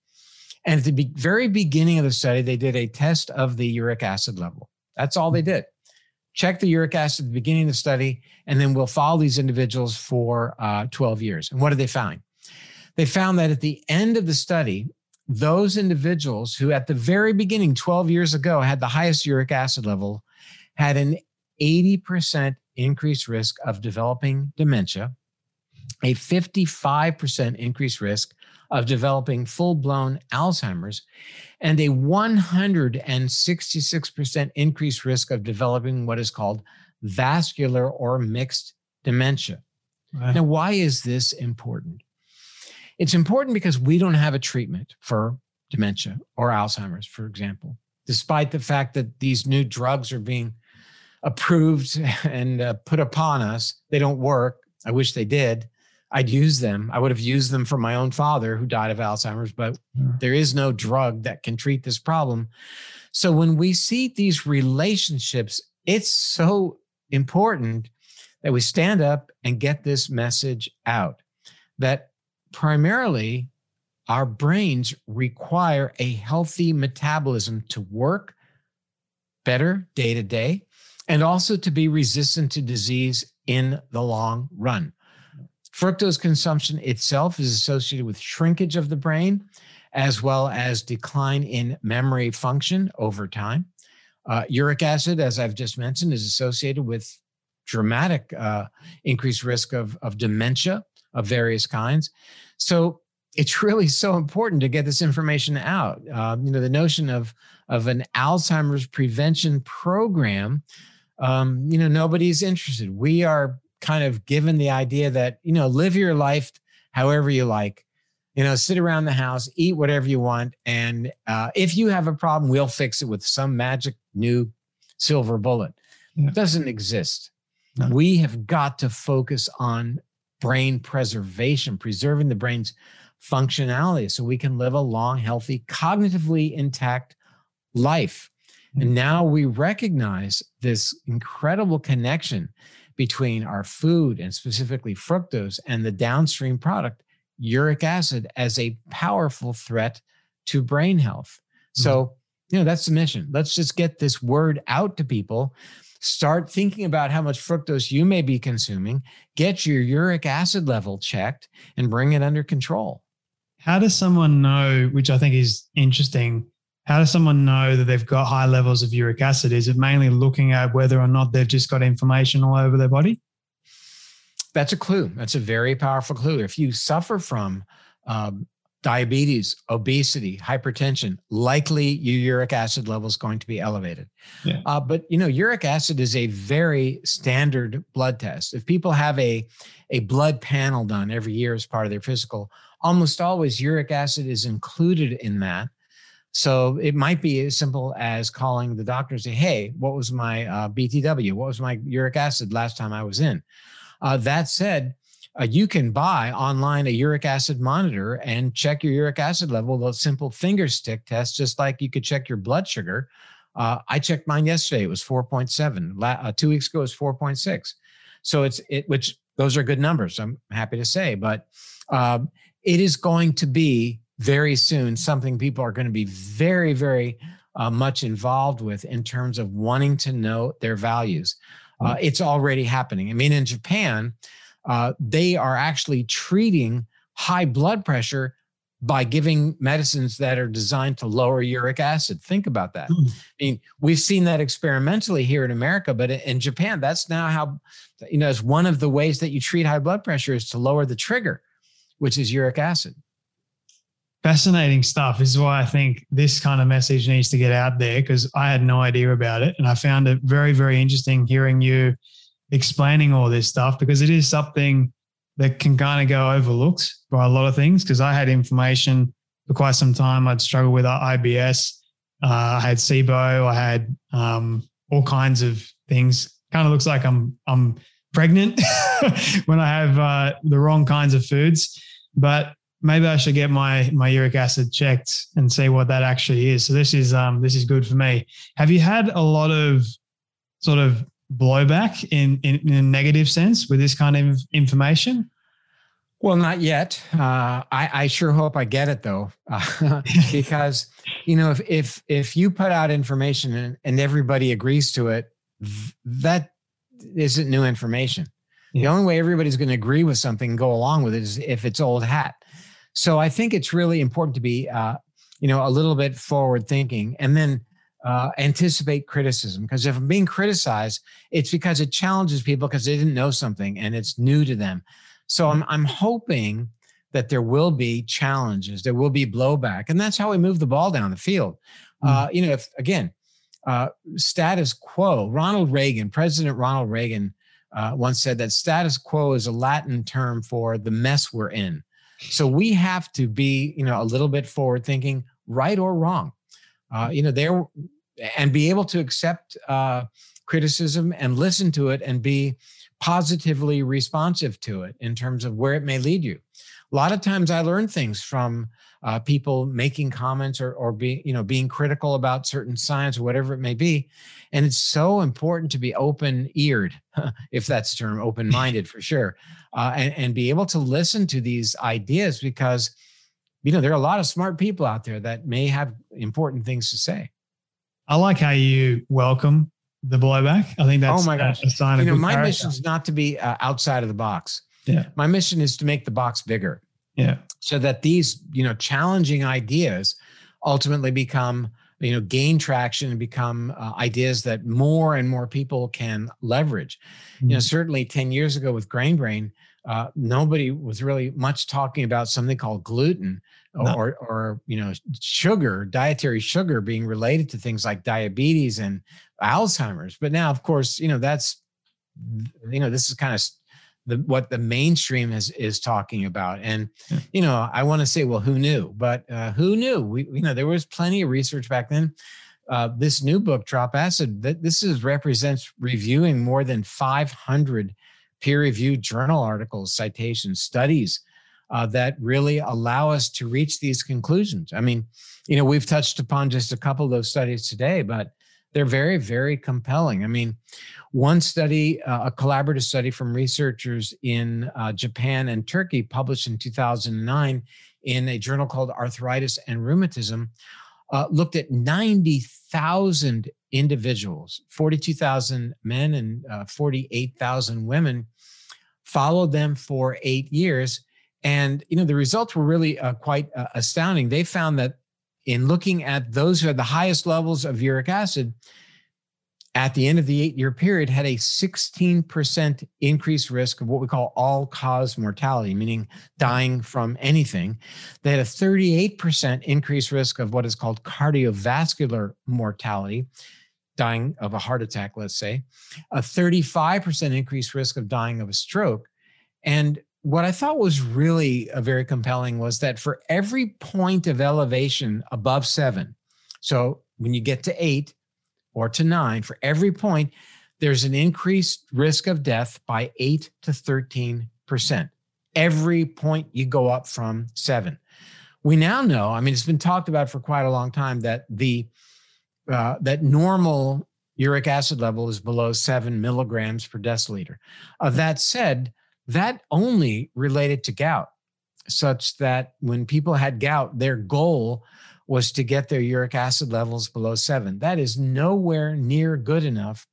And at the be- very beginning of the study, they did a test of the uric acid level. That's all they did. Check the uric acid at the beginning of the study, and then we'll follow these individuals for uh, 12 years. And what did they find? They found that at the end of the study, those individuals who at the very beginning, 12 years ago, had the highest uric acid level had an 80% increased risk of developing dementia, a 55% increased risk of developing full blown Alzheimer's and a 166% increased risk of developing what is called vascular or mixed dementia. Wow. Now, why is this important? It's important because we don't have a treatment for dementia or Alzheimer's, for example, despite the fact that these new drugs are being approved [LAUGHS] and uh, put upon us. They don't work. I wish they did. I'd use them. I would have used them for my own father who died of Alzheimer's, but there is no drug that can treat this problem. So when we see these relationships, it's so important that we stand up and get this message out that primarily our brains require a healthy metabolism to work better day to day and also to be resistant to disease in the long run. Fructose consumption itself is associated with shrinkage of the brain as well as decline in memory function over time. Uh, uric acid, as I've just mentioned, is associated with dramatic uh, increased risk of, of dementia of various kinds. So it's [LAUGHS] really so important to get this information out. Um, you know, the notion of of an Alzheimer's prevention program. Um, you know, nobody's interested. We are kind of given the idea that you know, live your life however you like. You know, sit around the house, eat whatever you want, and uh, if you have a problem, we'll fix it with some magic new silver bullet. Yeah. It doesn't exist. No. We have got to focus on brain preservation, preserving the brain's functionality so we can live a long, healthy, cognitively intact life. And mm. now we recognize this incredible connection between our food and specifically fructose and the downstream product, uric acid, as a powerful threat to brain health. So, mm. you know, that's the mission. Let's just get this word out to people Start thinking about how much fructose you may be consuming, get your uric acid level checked, and bring it under control. How does someone know, which I think is interesting, how does someone know that they've got high levels of uric acid? Is it mainly looking at whether or not they've just got inflammation all over their body? That's a clue. That's a very powerful clue. If you suffer from um, diabetes, obesity, hypertension, likely your uric acid level is going to be elevated. Yeah. Uh, but you know, uric acid is a very standard blood test. If people have a a blood panel done every year as part of their physical, almost always uric acid is included in that. So it might be as simple as calling the doctor and say, "Hey, what was my uh, BTW? What was my uric acid last time I was in?" Uh, that said, uh, you can buy online a uric acid monitor and check your uric acid level a simple finger stick test, just like you could check your blood sugar. Uh, I checked mine yesterday; it was 4.7. La- uh, two weeks ago, it was 4.6. So it's it, which those are good numbers. I'm happy to say, but um, it is going to be very soon something people are going to be very, very uh, much involved with in terms of wanting to know their values. Uh, it's already happening. I mean, in Japan, uh, they are actually treating high blood pressure by giving medicines that are designed to lower uric acid. Think about that. Mm. I mean, we've seen that experimentally here in America, but in Japan, that's now how, you know, it's one of the ways that you treat high blood pressure is to lower the trigger, which is uric acid. Fascinating stuff. This is why I think this kind of message needs to get out there because I had no idea about it. And I found it very, very interesting hearing you explaining all this stuff because it is something that can kind of go overlooked by a lot of things. Because I had information for quite some time. I'd struggle with IBS. Uh, I had SIBO. I had um, all kinds of things. Kind of looks like I'm I'm pregnant [LAUGHS] when I have uh, the wrong kinds of foods. But maybe I should get my my uric acid checked and see what that actually is. So this is um, this is good for me. Have you had a lot of sort of blowback in, in, in a negative sense with this kind of information? Well, not yet. Uh, I, I, sure hope I get it though, uh, [LAUGHS] because you know if if if you put out information and, and everybody agrees to it, that isn't new information. Yeah. The only way everybody's going to agree with something and go along with it is if it's old hat. So I think it's really important to be, uh, you know, a little bit forward thinking, and then uh, anticipate criticism because if I'm being criticized, it's because it challenges people because they didn't know something and it's new to them. So I'm I'm hoping that there will be challenges, there will be blowback, and that's how we move the ball down the field. Mm-hmm. Uh, you know, if again, uh, status quo. Ronald Reagan, President Ronald Reagan, uh, once said that status quo is a Latin term for the mess we're in. So we have to be, you know, a little bit forward thinking, right or wrong. Uh, you know, there and be able to accept uh, criticism and listen to it and be positively responsive to it in terms of where it may lead you. A lot of times I learn things from uh, people making comments or, or being, you know, being critical about certain science or whatever it may be. And it's so important to be open eared, [LAUGHS] if that's term, open minded for sure, uh, and, and be able to listen to these ideas because, you know, there are a lot of smart people out there that may have important things to say. I like how you welcome the blowback. I think that's oh my gosh. a sign you of know, my mission is not to be uh, outside of the box. Yeah. My mission is to make the box bigger. Yeah. So that these, you know, challenging ideas ultimately become, you know, gain traction and become uh, ideas that more and more people can leverage. You know, Mm. certainly 10 years ago with Grain Brain, uh, nobody was really much talking about something called gluten or, No. or, or, you know, sugar, dietary sugar being related to things like diabetes and Alzheimer's. But now, of course, you know, that's, you know, this is kind of the, what the mainstream is is talking about. And, Yeah. you know, I want to say, well, who knew? But uh, who knew? We, you know, there was plenty of research back then. Uh, this new book, Drop Acid, that this is represents reviewing more than 500 peer-reviewed journal articles, citations, studies uh, that really allow us to reach these conclusions. I mean, you know, we've touched upon just a couple of those studies today, but they're very, very compelling. I mean, one study, uh, a collaborative study from researchers in uh, Japan and Turkey, published in 2009 in a journal called Arthritis and Rheumatism, uh, looked at 90,000 individuals, 42,000 men and uh, 48,000 women, followed them for eight years. And, you know, the results were really uh, quite uh, astounding. They found that in looking at those who had the highest levels of uric acid at the end of the eight year period had a 16% increased risk of what we call all cause mortality, meaning dying from anything. They had a 38% increased risk of what is called cardiovascular mortality, dying of a heart attack, let's say, a 35% increased risk of dying of a stroke. And what I thought was really uh, very compelling was that for every point of elevation above seven, so when you get to eight or to nine, for every point, there's an increased risk of death by eight to 13%. Every point you go up from seven. We now know, I mean, it's been talked about for quite a long time that the uh, that normal uric acid level is below seven milligrams per deciliter. Uh, that said, that only related to gout, such that when people had gout, their goal was to get their uric acid levels below seven. That is nowhere near good enough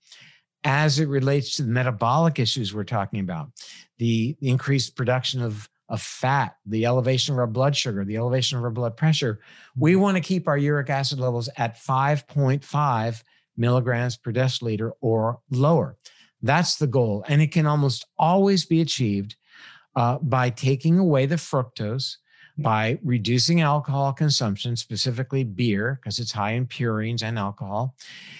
as it relates to the metabolic issues we're talking about the increased production of, of fat, the elevation of our blood sugar, the elevation of our blood pressure. We mm-hmm. want to keep our uric acid levels at 5.5 milligrams per deciliter or lower. That's the goal. And it can almost always be achieved uh, by taking away the fructose, by reducing alcohol consumption, specifically beer, because it's high in purines and alcohol,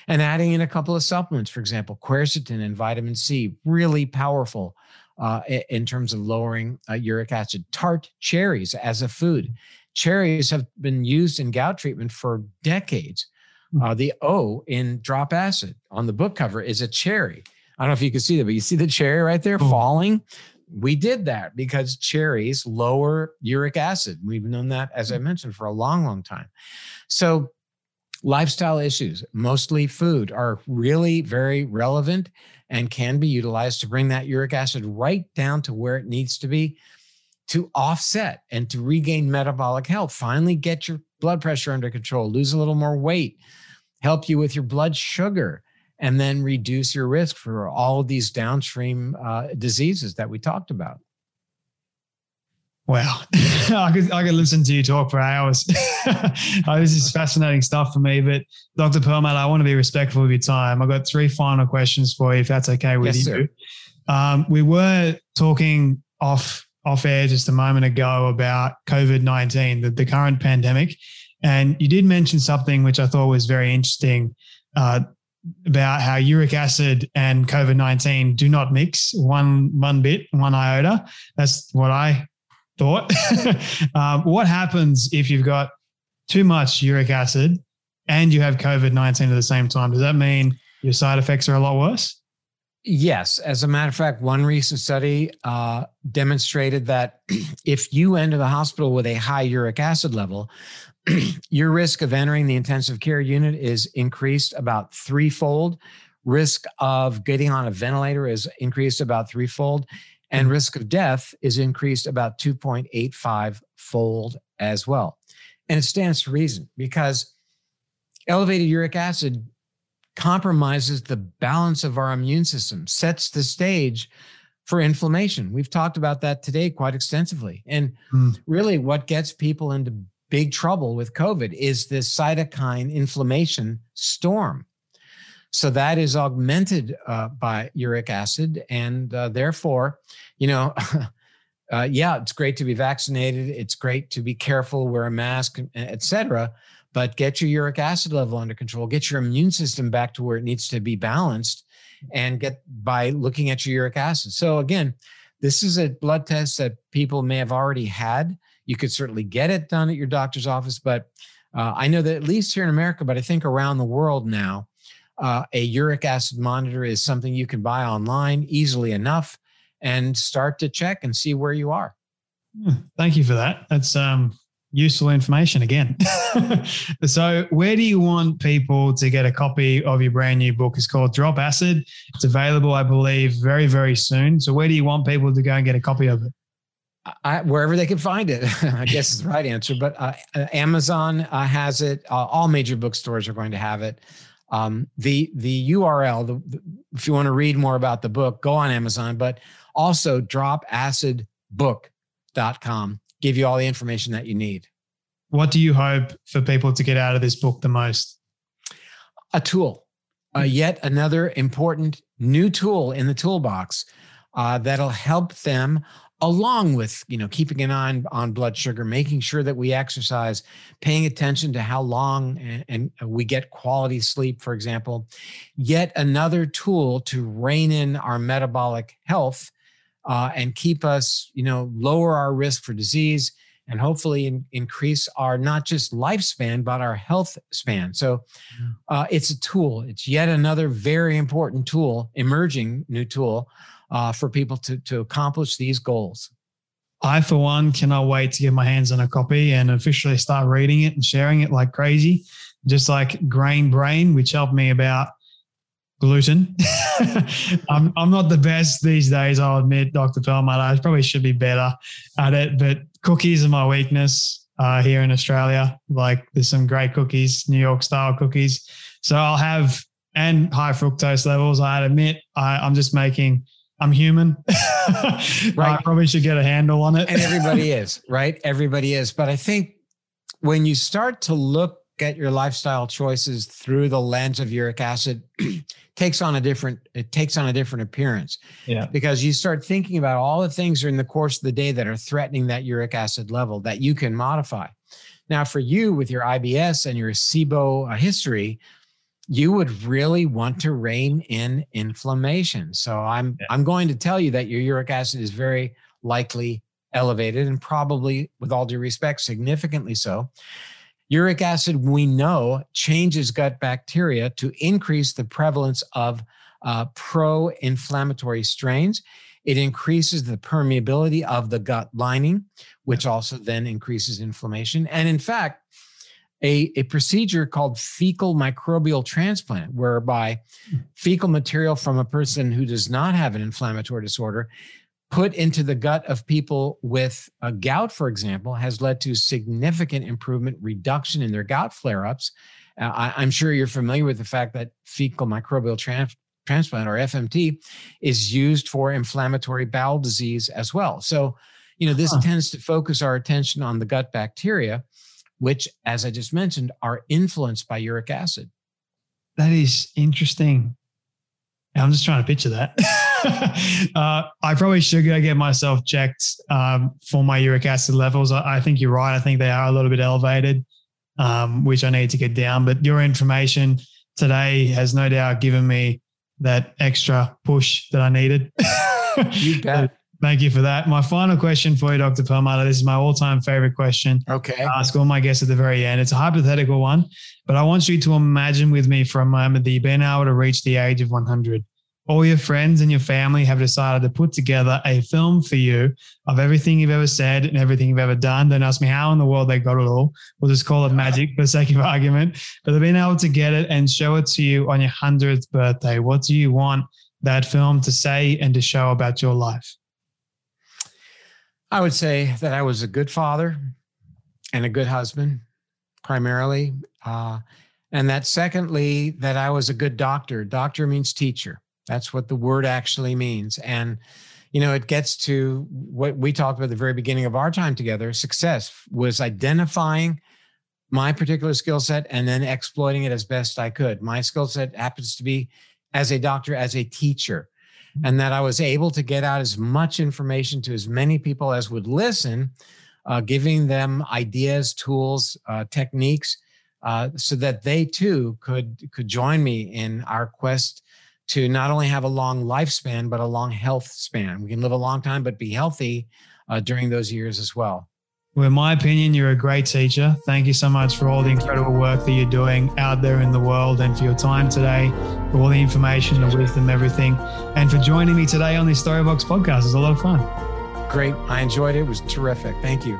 and adding in a couple of supplements, for example, quercetin and vitamin C, really powerful uh, in terms of lowering uh, uric acid. Tart cherries as a food. Cherries have been used in gout treatment for decades. Uh, the O in drop acid on the book cover is a cherry. I don't know if you can see that, but you see the cherry right there falling? We did that because cherries lower uric acid. We've known that, as I mm. mentioned, for a long, long time. So, lifestyle issues, mostly food, are really very relevant and can be utilized to bring that uric acid right down to where it needs to be to offset and to regain metabolic health. Finally, get your blood pressure under control, lose a little more weight, help you with your blood sugar, and then reduce your risk for all of these downstream uh, diseases that we talked about. Well, [LAUGHS] I could I could listen to you talk for hours. oh, [LAUGHS] this is fascinating stuff for me. But Dr. Perlmutter, I want to be respectful of your time. I've got three final questions for you, if that's okay with Yes, you. sir. Um, we were talking off off air just a moment ago about COVID nineteen, the, the current pandemic, and you did mention something which I thought was very interesting uh, about how uric acid and COVID nineteen do not mix one one bit, one iota. That's what I thought. [LAUGHS] um, what happens if you've got too much uric acid and you have COVID 19 at the same time? Does that mean your side effects are a lot worse? Yes. As a matter of fact, one recent study uh, demonstrated that [CLEARS THROAT] if you enter the hospital with a high uric acid level, [CLEARS THROAT] your risk of entering the intensive care unit is increased about threefold. Risk of getting on a ventilator is increased about threefold, and risk of death is increased about 2.85 fold as well. And it stands to reason because elevated uric acid compromises the balance of our immune system, sets the stage for inflammation. We've talked about that today quite extensively. And mm. really, what gets people into big trouble with COVID is this cytokine inflammation storm. So that is augmented uh, by uric acid. And uh, therefore, you know, [LAUGHS] uh, yeah, it's great to be vaccinated. It's great to be careful, wear a mask, et cetera but get your uric acid level under control, get your immune system back to where it needs to be balanced, and get by looking at your uric acid. So, again, this is a blood test that people may have already had. You could certainly get it done at your doctor's office, but uh, I know that at least here in America, but I think around the world now, uh, a uric acid monitor is something you can buy online easily enough and start to check and see where you are. Hmm, thank you for that. That's um, useful information again. [LAUGHS] so, where do you want people to get a copy of your brand new book? It's called Drop Acid. It's available, I believe, very, very soon. So, where do you want people to go and get a copy of it? I, wherever they can find it, [LAUGHS] I guess is the right answer. But uh, Amazon uh, has it. Uh, all major bookstores are going to have it. Um, the the URL, the, the, if you want to read more about the book, go on Amazon. But also dropacidbook.com give you all the information that you need. What do you hope for people to get out of this book the most? A tool, uh, yet another important new tool in the toolbox uh, that'll help them along with you know keeping an eye on, on blood sugar making sure that we exercise paying attention to how long and, and, we get quality sleep for example yet another tool to rein in our metabolic health uh, and keep us, you know, lower our risk for disease and hopefully in, increase our not just lifespan, but our health span. So uh, it's a tool. It's yet another very important tool, emerging new tool uh, for people to, to accomplish these goals. I, for one, cannot wait to get my hands on a copy and officially start reading it and sharing it like crazy. Just like Grain Brain, which helped me about gluten. [LAUGHS] I'm, I'm not the best these days, I'll admit, Dr. Perlmutter. I probably should be better at it, but cookies are my weakness uh, here in Australia. Like there's some great cookies, New York style cookies. So I'll have, and high fructose levels. I admit I, I'm just making, I'm human. [LAUGHS] right. I probably should get a handle on it. and [LAUGHS] everybody is, right? Everybody is. But I think when you start to look at your lifestyle choices through the lens of uric acid [CLEARS THROAT] takes on a different it takes on a different appearance yeah because you start thinking about all the things in the course of the day that are threatening that uric acid level that you can modify now for you with your ibs and your sibo history you would really want to rein in inflammation so i'm yeah. i'm going to tell you that your uric acid is very likely elevated and probably with all due respect significantly so Uric acid, we know, changes gut bacteria to increase the prevalence of uh, pro inflammatory strains. It increases the permeability of the gut lining, which also then increases inflammation. And in fact, a, a procedure called fecal microbial transplant, whereby hmm. fecal material from a person who does not have an inflammatory disorder put into the gut of people with a gout, for example, has led to significant improvement, reduction in their gout flare ups. Uh, I, am sure you're familiar with the fact that fecal microbial trans- transplant or FMT is used for inflammatory bowel disease as well. So, you know, this huh. tends to focus our attention on the gut bacteria, which, as I just mentioned, are influenced by uric acid. That is interesting. I'm just trying to picture that. [LAUGHS] uh, I probably should go get myself checked um, for my uric acid levels. I, I, think you're right. I think they are a little bit elevated, um, which I need to get down. But your information today has no doubt given me that extra push that I needed. you bet. [LAUGHS] Thank you for that. My final question for you, Dr. Perlmutter. This is my all time favorite question. Okay. I ask all my guests at the very end. It's a hypothetical one, but I want you to imagine with me for a moment that you've been able to reach the age of 100. All your friends and your family have decided to put together a film for you of everything you've ever said and everything you've ever done. Don't ask me how in the world they got it all. We'll just call it magic for the sake of argument. But they've been able to get it and show it to you on your 100th birthday. What do you want that film to say and to show about your life? I would say that I was a good father and a good husband, primarily. Uh, and that secondly, that I was a good doctor. Doctor means teacher. That's what the word actually means. And, you know, it gets to what we talked about at the very beginning of our time together. Success was identifying my particular skill set and then exploiting it as best I could. My skill set happens to be as a doctor, as a teacher and that I was able to get out as much information to as many people as would listen, uh, giving them ideas, tools, uh, techniques, uh, so that they too could could join me in our quest to not only have a long lifespan but a long health span. We can live a long time but be healthy uh, during those years as well. Well, in my opinion, you're a great teacher. Thank you so much for all the incredible work that you're doing out there in the world and for your time today, for all the information, the wisdom, everything, and for joining me today on this Storybox podcast. It was a lot of fun. Great. I enjoyed it. It was terrific. Thank you.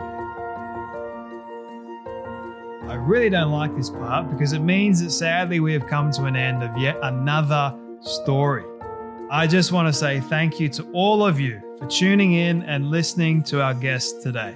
I really don't like this part because it means that sadly we have come to an end of yet another story. I just want to say thank you to all of you for tuning in and listening to our guest today.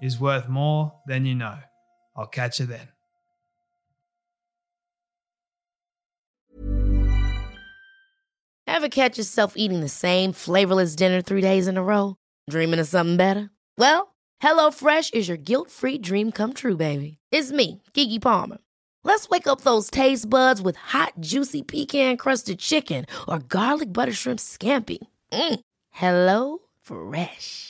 is worth more than you know. I'll catch you then. Ever catch yourself eating the same flavorless dinner three days in a row? Dreaming of something better? Well, HelloFresh is your guilt free dream come true, baby. It's me, Keke Palmer. Let's wake up those taste buds with hot, juicy pecan crusted chicken or garlic butter shrimp scampi. Mm. Hello Fresh.